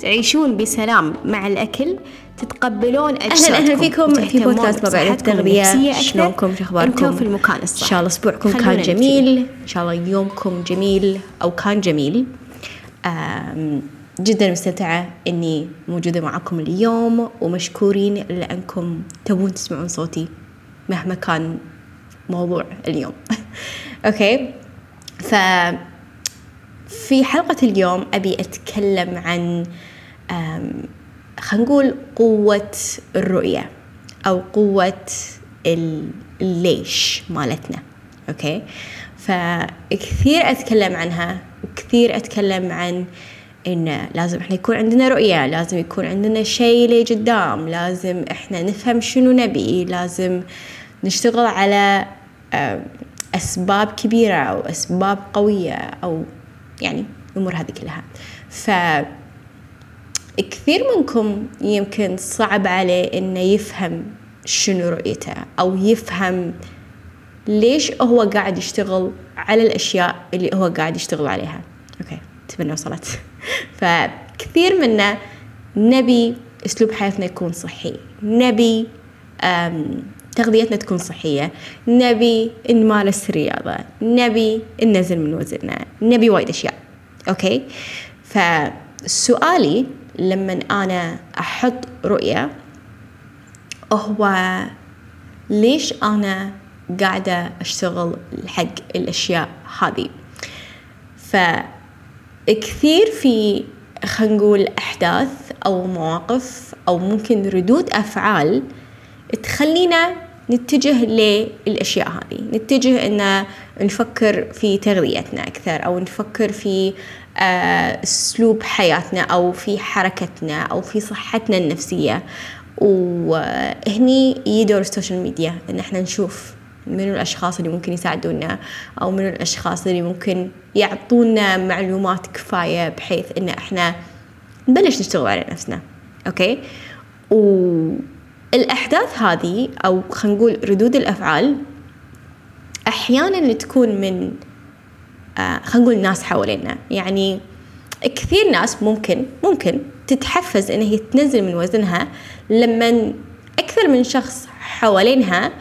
تعيشون بسلام مع الأكل تتقبلون أجسادكم أهلا أهلا فيكم في بودكاست ما بعد التغذية شلونكم؟ شو أخباركم؟ في المكان الصح. إن شاء الله أسبوعكم كان جميل. إن شاء الله يومكم جميل أو كان جميل. جدا مستمتعة إني موجودة معكم اليوم ومشكورين لأنكم تبون تسمعون صوتي مهما كان موضوع اليوم. أوكي؟ ف في حلقة اليوم أبي أتكلم عن خلينا نقول قوة الرؤية أو قوة الليش مالتنا أوكي؟ فكثير أتكلم عنها وكثير أتكلم عن إن لازم إحنا يكون عندنا رؤية لازم يكون عندنا شيء لقدام لازم إحنا نفهم شنو نبي لازم نشتغل على أسباب كبيرة أو أسباب قوية أو يعني الأمور هذه كلها. ف كثير منكم يمكن صعب عليه إنه يفهم شنو رؤيته أو يفهم ليش هو قاعد يشتغل على الأشياء اللي هو قاعد يشتغل عليها. أوكي أتمنى وصلت فكثير منا نبي أسلوب حياتنا يكون صحي. نبي تغذيتنا تكون صحية. نبي نمارس الرياضة نبي ننزل من وزننا نبي وايد أشياء. أوكي فسؤالي لما أنا أحط رؤية هو ليش أنا قاعدة أشتغل حق الأشياء هذه؟ فكثير في خلينا نقول أحداث أو مواقف أو ممكن ردود أفعال تخلينا نتجه للأشياء هذه. نتجه أن نفكر في تغذيتنا أكثر أو نفكر في آه، أسلوب حياتنا أو في حركتنا أو في صحتنا النفسية. وهني يدور السوشيال ميديا إن إحنا نشوف من الأشخاص اللي ممكن يساعدونا أو من الأشخاص اللي ممكن يعطونا معلومات كفاية بحيث إن إحنا نبلش نشتغل على نفسنا. أوكي؟ والاحداث هذه أو خلينا نقول ردود الأفعال أحيانا تكون من آه خلينا نقول ناس حوالينا. يعني كثير ناس ممكن ممكن تتحفز إن هي تنزل من وزنها لما أكثر من شخص حوالينها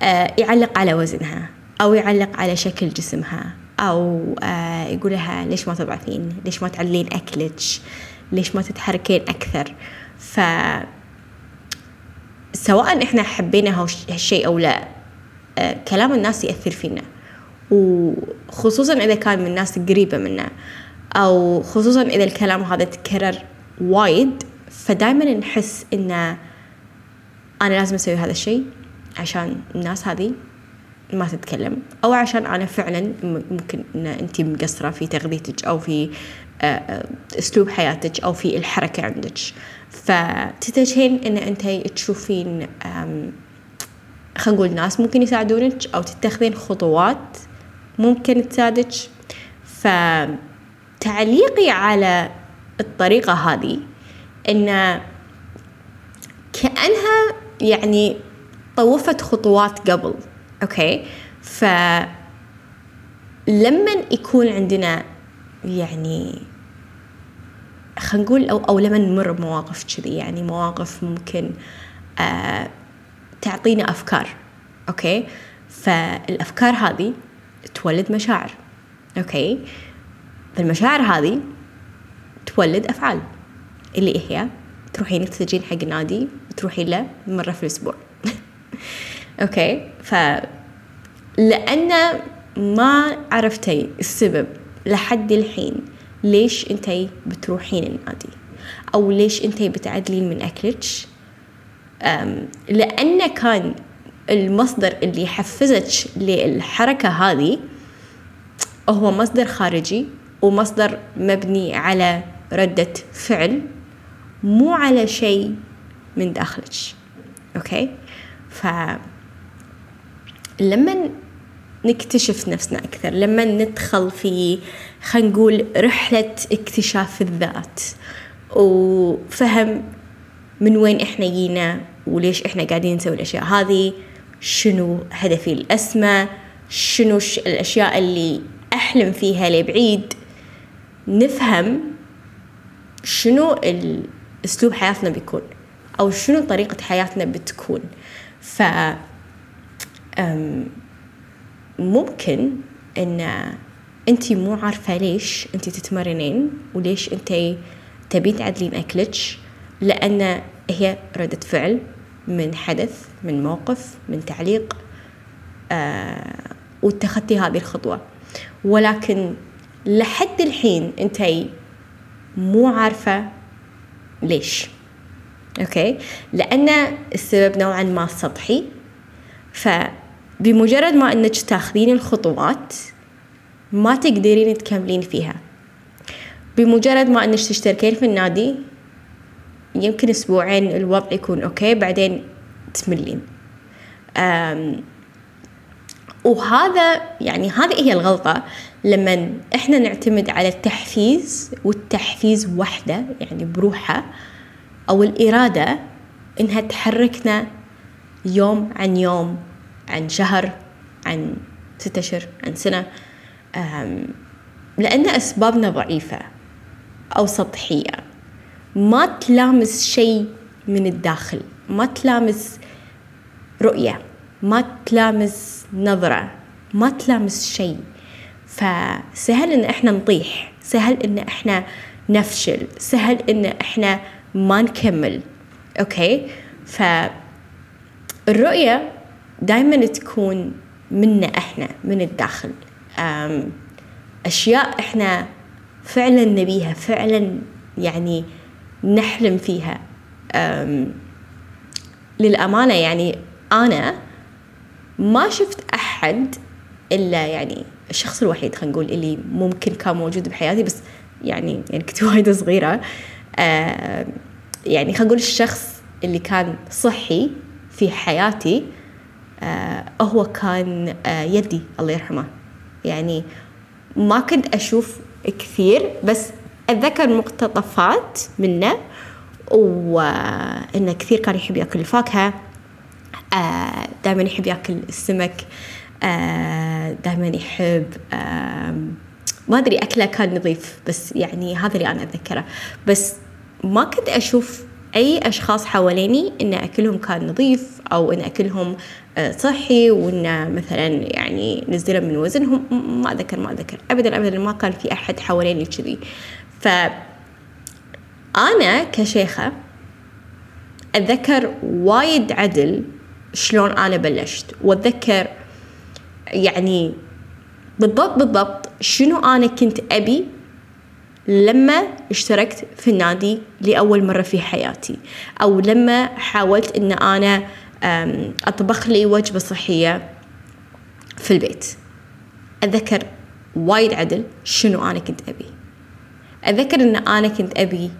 آه يعلق على وزنها أو يعلق على شكل جسمها أو آه يقول لها ليش ما تضعفين؟ ليش ما تعلين أكلك؟ ليش ما تتحركين أكثر؟ ف سواء إحنا حبينا هالشيء أو لا آه كلام الناس يأثر فينا. وخصوصا إذا كان من ناس قريبة منا أو خصوصا إذا الكلام هذا تكرر وايد فدايما نحس إن أنا لازم أسوي هذا الشيء عشان الناس هذه ما تتكلم. أو عشان أنا فعلا ممكن إن أنت مقصرة في تغذيتك أو في أسلوب حياتك أو في الحركة عندك. فتتجهين إن أنت تشوفين خلينا نقول ناس ممكن يساعدونك أو تتخذين خطوات ممكن تساعدك. فتعليقي على الطريقة هذه إن كأنها يعني طوفت خطوات قبل. okay؟ ف لما يكون عندنا يعني خلينا نقول أو أو لما نمر بمواقف كذي يعني مواقف ممكن آه تعطينا أفكار okay؟ فالأفكار هذه تولد مشاعر okay؟ فالمشاعر هذه تولد أفعال اللي هي تروحين تسجين حق نادي وتروحين له مرة في الأسبوع. أوكي؟ ف لأن ما عرفتي السبب لحد الحين ليش أنتي بتروحين النادي أو ليش أنتي بتعدلين من أكلك. لأن كان المصدر اللي يحفزك للحركة هذه هو مصدر خارجي ومصدر مبني على ردة فعل مو على شيء من داخلك. أوكي؟ ف لما نكتشف نفسنا أكثر لما ندخل في خلينا نقول رحلة اكتشاف الذات. وفهم من وين إحنا جينا وليش إحنا قاعدين نسوي الأشياء. هذه شنو هدفي الأسمى؟ شنو الأشياء اللي أحلم فيها لبعيد؟ نفهم شنو اسلوب حياتنا بيكون أو شنو طريقة حياتنا بتكون. ف ممكن إن انت مو عارفة ليش انت تتمرنين وليش انت تبين تعدلين اكلك لأن هي ردة فعل من حدث من موقف من تعليق آه واتخذتي هذه الخطوة. ولكن لحد الحين أنتي مو عارفة ليش. أوكي؟ لأن السبب نوعا ما سطحي فبمجرد ما انك تاخذين الخطوات ما تقدرين تكملين فيها. بمجرد ما انك تشتركين في النادي يمكن أسبوعين الوضع يكون أوكي بعدين تملين. وهذا يعني هذه هي الغلطة. لما إحنا نعتمد على التحفيز والتحفيز وحدة يعني بروحه أو الإرادة إنها تحركنا يوم عن يوم. عن شهر عن ستة أشهر عن سنة لأن أسبابنا ضعيفة أو سطحية. ما تلامس شيء من الداخل ما تلامس رؤية ما تلامس نظرة ما تلامس شيء. فسهل إن إحنا نطيح سهل إن إحنا نفشل سهل إن إحنا ما نكمل. أوكي؟ فالرؤية دائما تكون منا إحنا من الداخل. أشياء إحنا فعلا نبيها فعلا يعني نحلم فيها. للأمانة يعني أنا ما شفت أحد إلا يعني الشخص الوحيد خلينا نقول اللي ممكن كان موجود بحياتي بس يعني يعني كنت وايد صغيرة. يعني خلينا نقول الشخص اللي كان صحي في حياتي آه هو كان آه يدي الله يرحمه. يعني ما كنت أشوف كثير بس أتذكر مقتطفات منه وإنه كثير كان يحب يأكل الفاكهة. آه دائما يحب يأكل السمك. آه دائما يحب آه ما أدري أكله كان نظيف بس يعني هذا اللي أنا أتذكره. بس ما كنت أشوف أي أشخاص حواليني إن أكلهم كان نظيف أو إن أكلهم آه، صحي وإن مثلا يعني نزلوا من وزنهم ما أذكر ما أذكر أبدا أبدا ما كان في أحد حواليني كذي. ف أنا كشيخة أتذكر وايد عدل شلون أنا بلشت وأتذكر يعني بالضبط بالضبط شنو أنا كنت أبي لما اشتركت في النادي لأول مرة في حياتي أو لما حاولت أن أنا أطبخ لي وجبة صحية في البيت. أتذكر وايد عدل شنو أنا كنت أبي. أتذكر أن أنا كنت أبي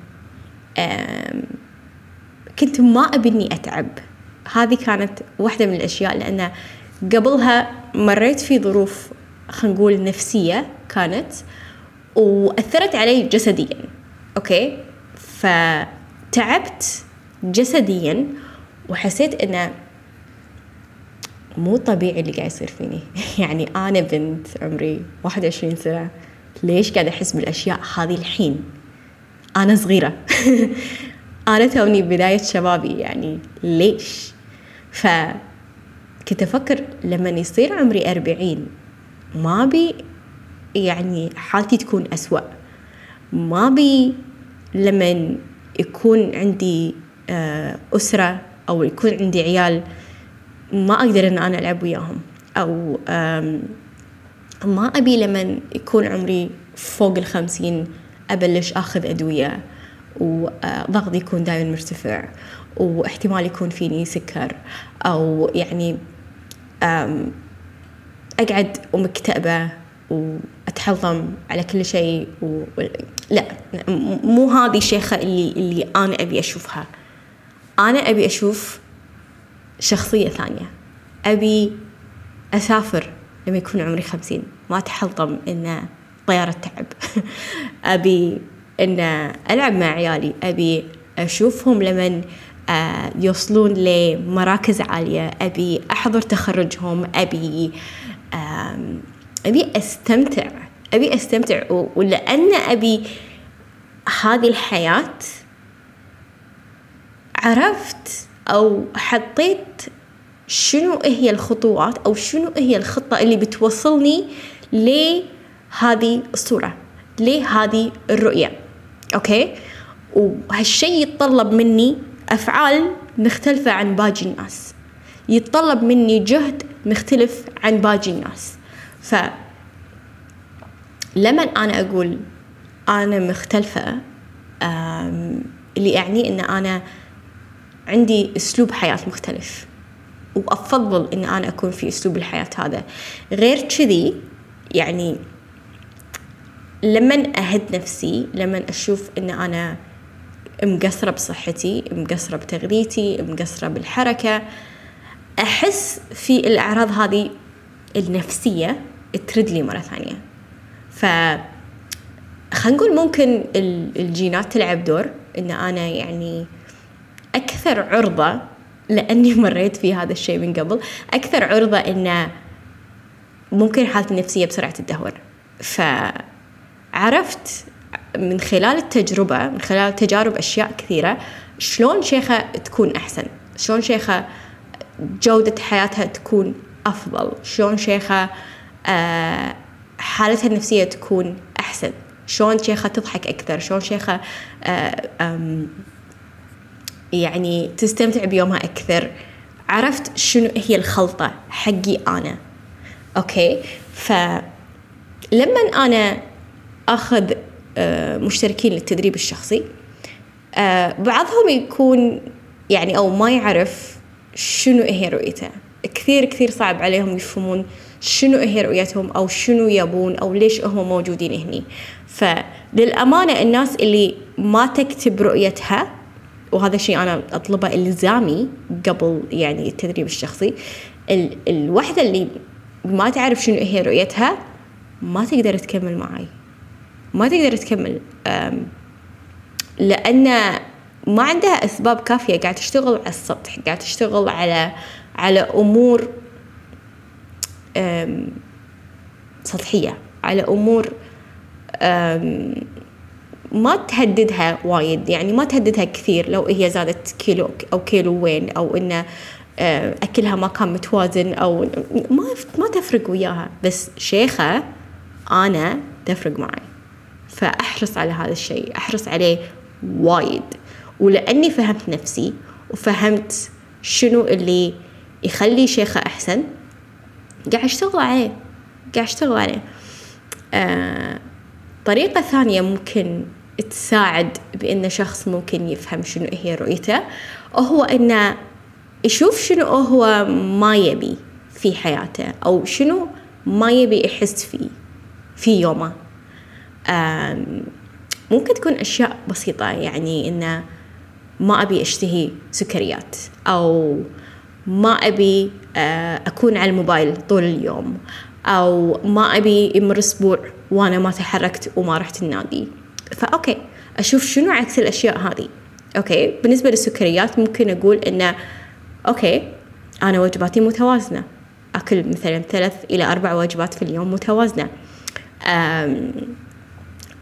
كنت ما أبي إني أتعب. هذه كانت واحدة من الأشياء لأن قبلها مريت في ظروف خلينا نقول نفسية كانت وأثرت علي جسديا. أوكي؟ فتعبت جسديا وحسيت إنه مو طبيعي اللي قاعد يصير فيني. يعني أنا بنت عمري 21 سنة ليش قاعدة أحس بالأشياء هذه الحين؟ أنا صغيرة. أنا توني بداية شبابي يعني ليش؟ فكنت أفكر لما يصير عمري أربعين ما بي يعني حالتي تكون أسوأ. ما بي لما يكون عندي آه، أسرة أو يكون عندي عيال ما أقدر أن أنا ألعب وياهم. أو ما أبي لما يكون عمري فوق الخمسين أبلش أخذ أدوية وضغطي يكون دائما مرتفع واحتمال يكون فيني سكر أو يعني أقعد ومكتئبة وأتحظم على كل شيء و... لا مو هذه الشيخة اللي اللي أنا أبي أشوفها. أنا أبي أشوف شخصية ثانية. أبي أسافر لما يكون عمري خمسين. ما أتحلطم إن طيارة تعب. أبي إن ألعب مع عيالي. أبي أشوفهم لمن آه، يوصلون لمراكز عالية. أبي أحضر تخرجهم. أبي أبي أستمتع. أبي أستمتع. ولأن أبي هذه الحياة عرفت أو حطيت شنو هي الخطوات أو شنو هي الخطة اللي بتوصلني لهذه الصورة لهذه الرؤية. أوكي؟ وهالشي يتطلب مني أفعال مختلفة عن باقي الناس. يتطلب مني جهد مختلف عن باقي الناس. ف لما أنا أقول أنا مختلفة اللي يعني أن أنا عندي أسلوب حياة مختلف. وأفضل أن أنا أكون في أسلوب الحياة هذا. غير كذي يعني لما أهد نفسي لما أشوف أن أنا مقصرة بصحتي مقصرة بتغذيتي مقصرة بالحركة أحس في الأعراض هذه النفسية ترد لي مرة ثانية. ف خلينا نقول ممكن الجينات تلعب دور إن أنا يعني أكثر عرضة لأني مريت في هذا الشيء من قبل أكثر عرضة ان ممكن حالتي النفسية بسرعة تدهور فعرفت من خلال التجربة من خلال تجارب أشياء كثيرة شلون شيخة تكون أحسن؟ شلون شيخة جودة حياتها تكون أفضل؟ شلون شيخة آه، حالتها النفسية تكون أحسن؟ شلون شيخة تضحك أكثر؟ شلون شيخة آه، يعني تستمتع بيومها أكثر. عرفت شنو هي الخلطة حقي أنا. أوكي؟ فلما أنا أخذ آه، مشتركين للتدريب الشخصي آه، بعضهم يكون يعني أو ما يعرف شنو هي رؤيته. كثير كثير صعب عليهم يفهمون شنو هي رؤيتهم أو شنو يبون أو ليش هم موجودين هني. فللأمانة الناس اللي ما تكتب رؤيتها وهذا الشيء أنا أطلبه إلزامي قبل يعني التدريب الشخصي. ال الوحدة اللي ما تعرف شنو هي رؤيتها ما تقدر تكمل معي. ما تقدر تكمل لأن ما عندها أسباب كافية. قاعد تشتغل على السطح قاعد تشتغل على على أمور سطحية على أمور ما تهددها وايد يعني ما تهددها كثير لو هي زادت كيلو أو كيلوين أو إنه أكلها ما كان متوازن أو ما ما تفرق وياها. بس شيخة أنا تفرق معي. فأحرص على هذا الشيء أحرص عليه وايد. ولأني فهمت نفسي وفهمت شنو اللي يخلي شيخة أحسن قاعد أشتغل عليه قاعد أشتغل عليه. آه طريقة ثانية ممكن تساعد بأن شخص ممكن يفهم شنو هي رؤيته هو أنه يشوف شنو هو ما يبي في حياته أو شنو ما يبي يحس فيه في يومه. ممكن تكون أشياء بسيطة يعني إنه ما أبي أشتهي سكريات أو ما أبي آه، أكون على الموبايل طول اليوم أو ما أبي يمر أسبوع وأنا ما تحركت وما رحت النادي. ف okay أشوف شنو عكس الأشياء هذه. okay بالنسبة للسكريات ممكن أقول إنه okay أنا وجباتي متوازنة. أكل مثلا ثلاث إلى أربع وجبات في اليوم متوازنة.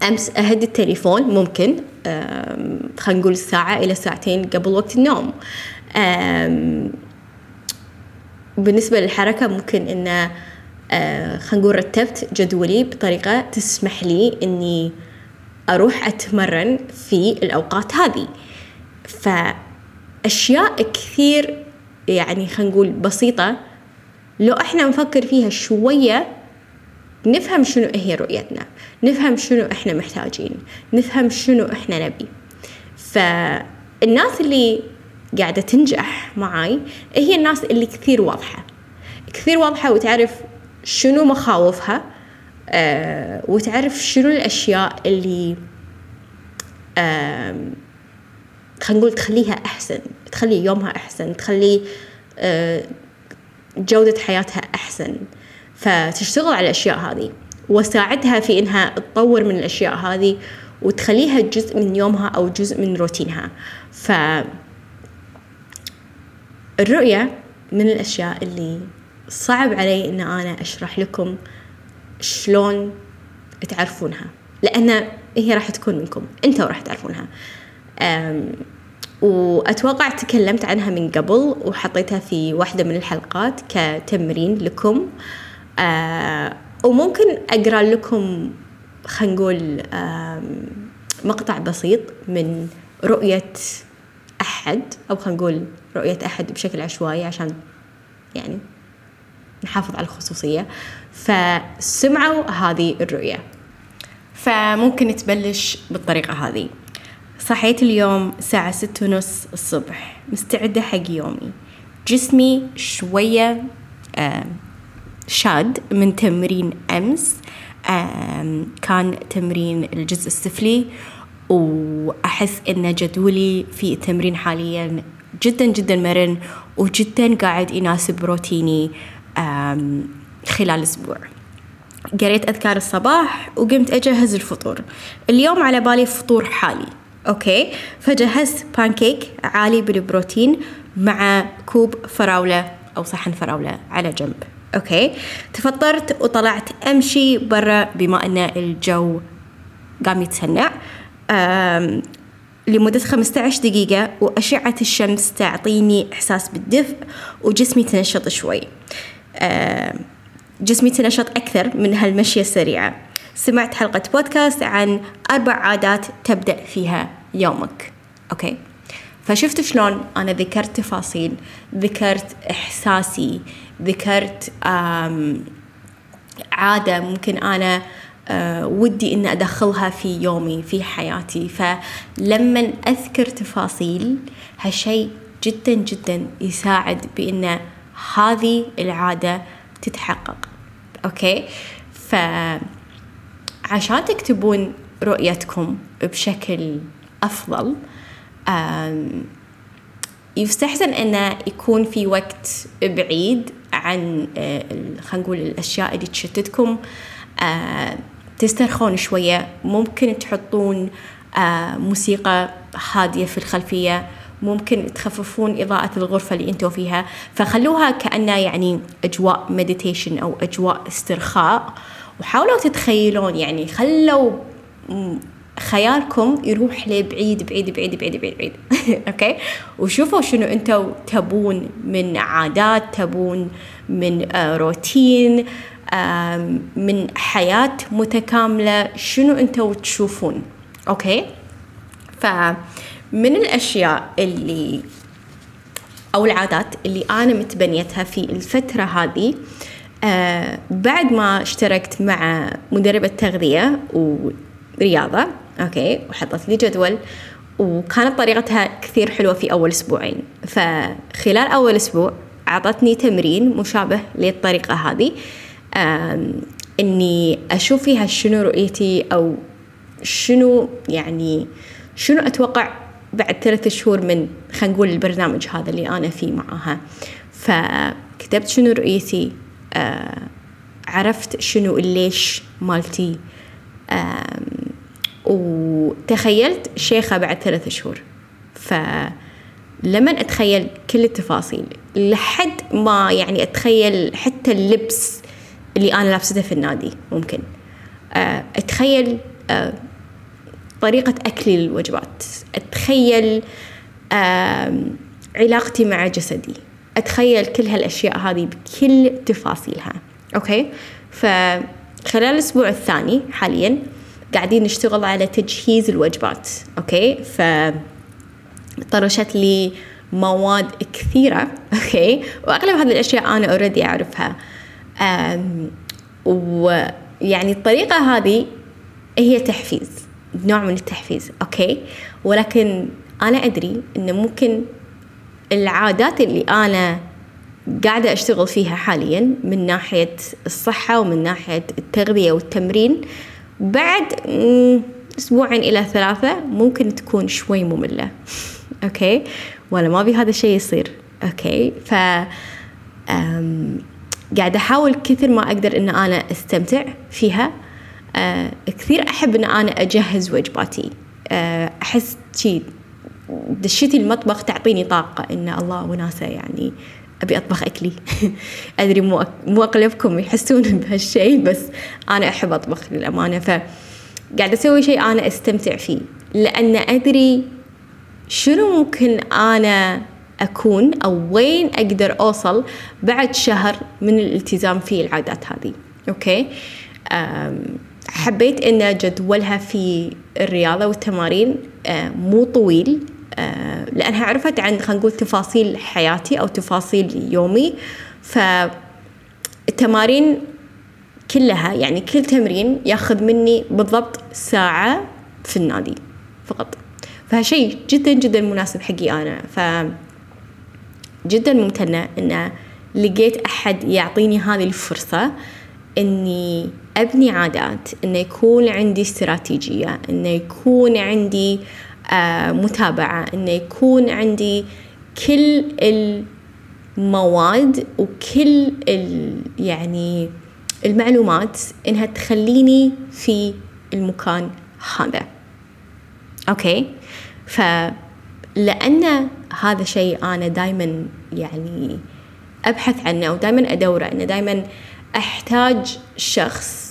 أمس أهد التليفون ممكن خلينا نقول ساعة إلى ساعتين قبل وقت النوم. بالنسبة للحركة ممكن إنه آه خلينا نقول رتبت جدولي بطريقة تسمح لي إني أروح أتمرن في الأوقات هذه. فأشياء كثير يعني خلينا نقول بسيطة لو إحنا نفكر فيها شوية نفهم شنو هي رؤيتنا نفهم شنو إحنا محتاجين نفهم شنو إحنا نبي. فالناس اللي قاعدة تنجح معاي هي الناس اللي كثير واضحة. كثير واضحة وتعرف شنو مخاوفها آه وتعرف شنو الأشياء اللي خلينا نقول تخليها أحسن تخلي يومها أحسن تخلي آه جودة حياتها أحسن. فتشتغل على الأشياء هذه وساعدها في إنها تطور من الأشياء هذه وتخليها جزء من يومها أو جزء من روتينها. ف الرؤية من الأشياء اللي صعب علي إن أنا أشرح لكم شلون تعرفونها؟ لأن هي راح تكون منكم. أنتوا راح تعرفونها. وأتوقع تكلمت عنها من قبل وحطيتها في واحدة من الحلقات كتمرين لكم. أه وممكن أقرأ لكم خلينا نقول مقطع بسيط من رؤية أحد أو خلينا نقول رؤية أحد بشكل عشوائي عشان يعني نحافظ على الخصوصية. فسمعوا هذه الرؤية. فممكن تبلش بالطريقة هذه. صحيت اليوم الساعة ستة ونص الصبح. مستعدة حق يومي. جسمي شوية شاد من تمرين أمس. كان تمرين الجزء السفلي. وأحس أن جدولي في التمرين حاليا جدا جدا مرن وجدا قاعد يناسب روتيني. خلال أسبوع قريت أذكار الصباح وقمت أجهز الفطور. اليوم على بالي فطور حالي okay؟ فجهزت بانكيك عالي بالبروتين مع كوب فراولة أو صحن فراولة على جنب okay؟ تفطرت وطلعت أمشي برا بما أن الجو قام يتسنع. لمدة 15 دقيقة وأشعة الشمس تعطيني إحساس بالدفء وجسمي تنشط شوي. جسمي تنشط أكثر من هالمشية السريعة سمعت حلقة بودكاست عن أربع عادات تبدأ فيها يومك. أوكي. فشفت شلون أنا ذكرت تفاصيل ذكرت إحساسي ذكرت عادة ممكن أنا أه ودي إن أدخلها في يومي في حياتي. فلما أذكر تفاصيل هالشيء جدا جدا يساعد بأن هذه العادة تتحقق. أوكي؟ فعشان تكتبون رؤيتكم بشكل أفضل يستحسن أنه يكون في وقت بعيد عن آه، خلينا نقول الأشياء اللي تشتتكم. آه، تسترخون شوية. ممكن تحطون آه، موسيقى هادية في الخلفية. ممكن تخففون إضاءة الغرفة اللي أنتوا فيها. فخلوها كأنها يعني أجواء meditation أو أجواء استرخاء. وحاولوا تتخيلون يعني خلوا خيالكم يروح لبعيد بعيد بعيد بعيد بعيد بعيد. okay؟ وشوفوا شنو أنتم تبون من عادات تبون من آه روتين من حياة متكاملة. شنو أنتم تشوفون؟ okay؟ فمن الأشياء اللي أو العادات اللي أنا متبنيتها في الفترة هذه آه بعد ما اشتركت مع مدربة تغذية ورياضة okay وحطت لي جدول وكانت طريقتها كثير حلوة في أول أسبوعين. فخلال أول أسبوع أعطتني تمرين مشابه للطريقة هذه إني أشوف فيها شنو رؤيتي أو شنو يعني شنو أتوقع بعد ثلاثة شهور من خلينا نقول البرنامج هذا اللي أنا فيه معاها فكتبت شنو رؤيتي آه عرفت شنو الليش مالتي وتخيلت شيخة بعد ثلاثة شهور. فلما أتخيل كل التفاصيل لحد ما يعني أتخيل حتى اللبس اللي أنا لابسته في النادي ممكن. آه، أتخيل آه، طريقة أكلي للوجبات. أتخيل علاقتي مع جسدي. أتخيل كل هالأشياء هذه بكل تفاصيلها. أوكي؟ فخلال الأسبوع الثاني حاليا قاعدين نشتغل على تجهيز الوجبات. okay؟ ف طرشت لي مواد كثيرة. okay؟ وأغلب هذه الأشياء أنا already أعرفها. ويعني الطريقة هذه هي تحفيز. نوع من التحفيز okay؟ ولكن أنا أدري إنه ممكن العادات اللي أنا قاعدة أشتغل فيها حاليا من ناحية الصحة ومن ناحية التغذية والتمرين بعد أسبوعين إلى ثلاثة ممكن تكون شوي مملة okay؟ ولا ما أبي هذا الشيء يصير okay؟ ف قاعدة أحاول كثر ما أقدر إن أنا أستمتع فيها كثير أحب إن أنا أجهز وجباتي. أه أحس شي دشتي المطبخ تعطيني طاقة إن الله وناسة يعني أبي أطبخ أكلي. أدري مو مو أغلبكم يحسون بهالشيء بس أنا أحب أطبخ للأمانة. ف قاعدة أسوي شيء أنا أستمتع فيه. لأن أدري شنو ممكن أنا أكون أو وين أقدر أوصل بعد شهر من الالتزام في العادات هذه. أوكي؟ حبيت أن جدولها في الرياضة والتمارين مو طويل لأنها عرفت عن خلينا نقول تفاصيل حياتي أو تفاصيل يومي. فالتمارين كلها يعني كل تمرين ياخذ مني بالضبط ساعة في النادي فقط. فهالشيء جدا جدا مناسب حقي أنا. ف جدا ممتنة إن لقيت أحد يعطيني هذه الفرصة. إني أبني عادات إنه يكون عندي استراتيجية إنه يكون عندي آه متابعة إنه يكون عندي كل المواد وكل ال يعني المعلومات إنها تخليني في المكان هذا. أوكي؟ فلأن هذا شيء أنا دايما يعني أبحث عنه ودايما أدوره إنه دايما أحتاج شخص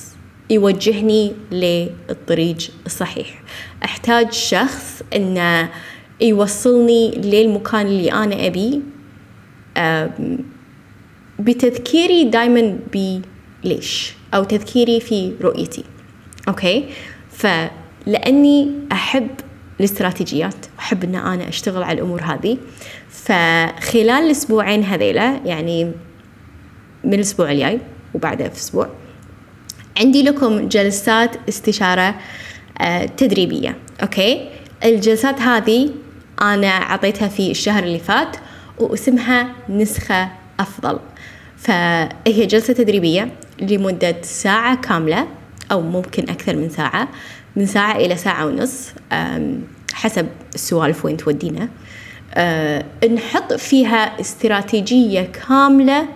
يوجهني للطريق الصحيح. أحتاج شخص إنه يوصلني للمكان اللي أنا أبيه بتذكيري دايما بليش أو تذكيري في رؤيتي. أوكي؟ فلأني أحب الاستراتيجيات أحب أن أنا أشتغل على الأمور هذه. فخلال الأسبوعين هذيلا يعني من الأسبوع الجاي وبعده في أسبوع. عندي لكم جلسات استشارة آه، تدريبية أوكي؟ الجلسات هذه أنا عطيتها في الشهر اللي فات واسمها نسخة أفضل. فهي جلسة تدريبية لمدة ساعة كاملة أو ممكن أكثر من ساعة من ساعة إلى ساعة ونص حسب السوالف وين تودينا. أه نحط فيها استراتيجية كاملة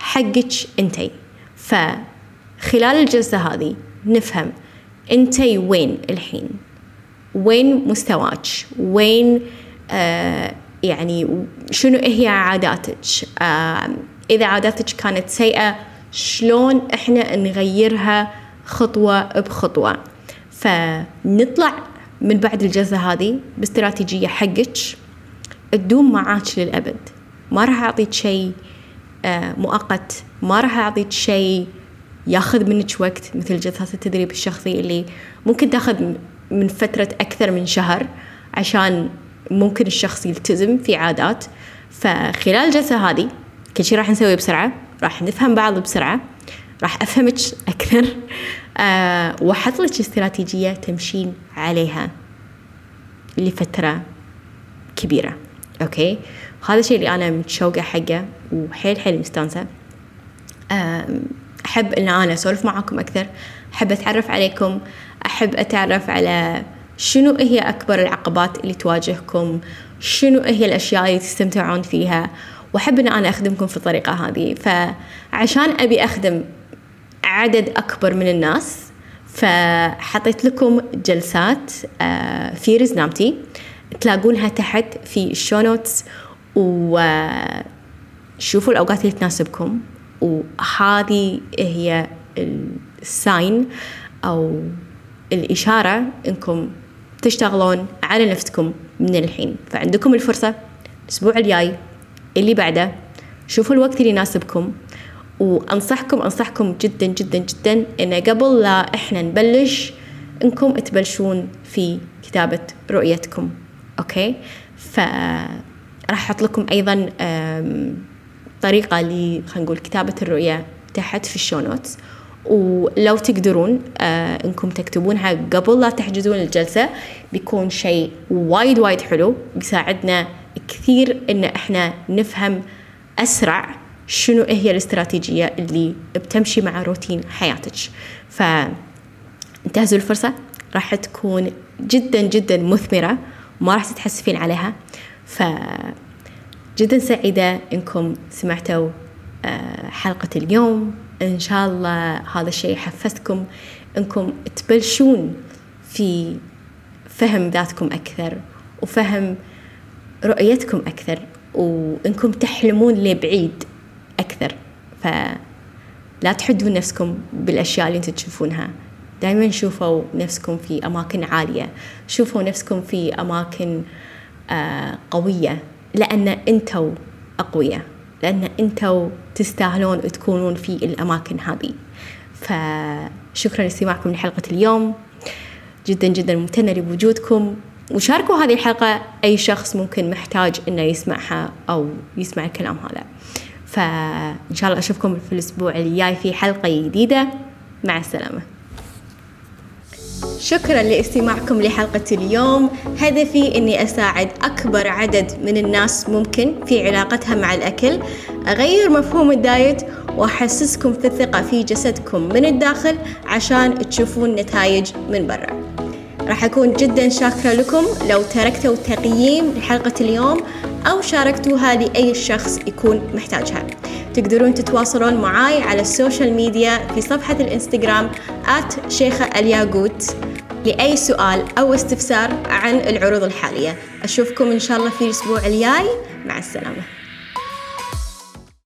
حقك انتي. فخلال الجلسة هذه نفهم انتي وين الحين؟ وين مستواك؟ وين آه يعني شنو هي عاداتك؟ آه إذا عاداتك كانت سيئة شلون إحنا نغيرها خطوة بخطوة؟ فنطلع من بعد الجلسة هذه باستراتيجية حقك. تدوم معاك للأبد. ما راح أعطيك شيء مؤقت ما راح أعطيك شيء ياخذ منك وقت مثل جلسات التدريب الشخصي اللي ممكن تاخذ من فترة أكثر من شهر عشان ممكن الشخص يلتزم في عادات. فخلال الجلسة هذه كل شيء راح نسويه بسرعة راح نفهم بعض بسرعة راح أفهمك أكثر أه وأحط لك استراتيجية تمشين عليها لفترة كبيرة. أوكي؟ هذا الشيء اللي أنا متشوقة حقه. وحيل حيل مستانسة. أحب إن أنا أسولف معاكم أكثر. أحب أتعرف عليكم. أحب أتعرف على شنو هي أكبر العقبات اللي تواجهكم. شنو هي الأشياء اللي تستمتعون فيها. وأحب أن أنا أخدمكم في الطريقة هذه. فعشان أبي أخدم عدد أكبر من الناس فحطيت لكم جلسات آه، في رزنامتي. تلاقونها تحت في ال show notes وشوفوا الأوقات اللي تناسبكم وهذه هي ال sign أو الإشارة إنكم تشتغلون على نفسكم من الحين. فعندكم الفرصة الأسبوع الجاي اللي بعده شوفوا الوقت اللي يناسبكم. وأنصحكم أنصحكم جدا جدا جدا إن قبل لا إحنا نبلش إنكم تبلشون في كتابة رؤيتكم. okay؟ فراح أحط لكم أيضا طريقة ل خلينا نقول كتابة الرؤية تحت في ال show notes ولو تقدرون آه إنكم تكتبونها قبل لا تحجزون الجلسة بيكون شيء وايد وايد حلو بيساعدنا كثير إن إحنا نفهم أسرع شنو هي الاستراتيجية اللي بتمشي مع روتين حياتك. فانتهزوا الفرصة راح تكون جدا جدا مثمرة وما راح تتحسفين عليها. ف جدا سعيدة إنكم سمعتوا آه، حلقة اليوم. إن شاء الله هذا الشيء حفزكم إنكم تبلشون في فهم ذاتكم أكثر وفهم رؤيتكم أكثر وإنكم تحلمون لبعيد أكثر. فلا تحدون نفسكم بالأشياء اللي أنتم تشوفونها. دائما شوفوا نفسكم في أماكن عالية شوفوا نفسكم في أماكن آه قوية. لأن أنتوا أقوياء لأن أنتوا تستاهلون تكونون في الأماكن هذه. فشكرا لاستماعكم لحلقة اليوم. جدا جدا ممتنة لوجودكم. وشاركوا هذه الحلقة أي شخص ممكن محتاج إنه يسمعها أو يسمع الكلام هذا. فإن شاء الله أشوفكم في الأسبوع الجاي في حلقة جديدة. مع السلامة. شكرا لاستماعكم لحلقة اليوم. هدفي أني أساعد أكبر عدد من الناس ممكن في علاقتها مع الأكل. أغير مفهوم ال diet وأحسسكم في الثقة في جسدكم من الداخل عشان تشوفون نتائج من برا. راح أكون جدا شاكرة لكم. لو تركتوا تقييم لحلقة اليوم أو شاركتوها لأي شخص يكون محتاجها. تقدرون تتواصلون معاي على ال social media في صفحة الإنستغرام at شيخة الياقوت لأي سؤال أو استفسار عن العروض الحالية. أشوفكم إن شاء الله في الأسبوع الجاي. مع السلامة.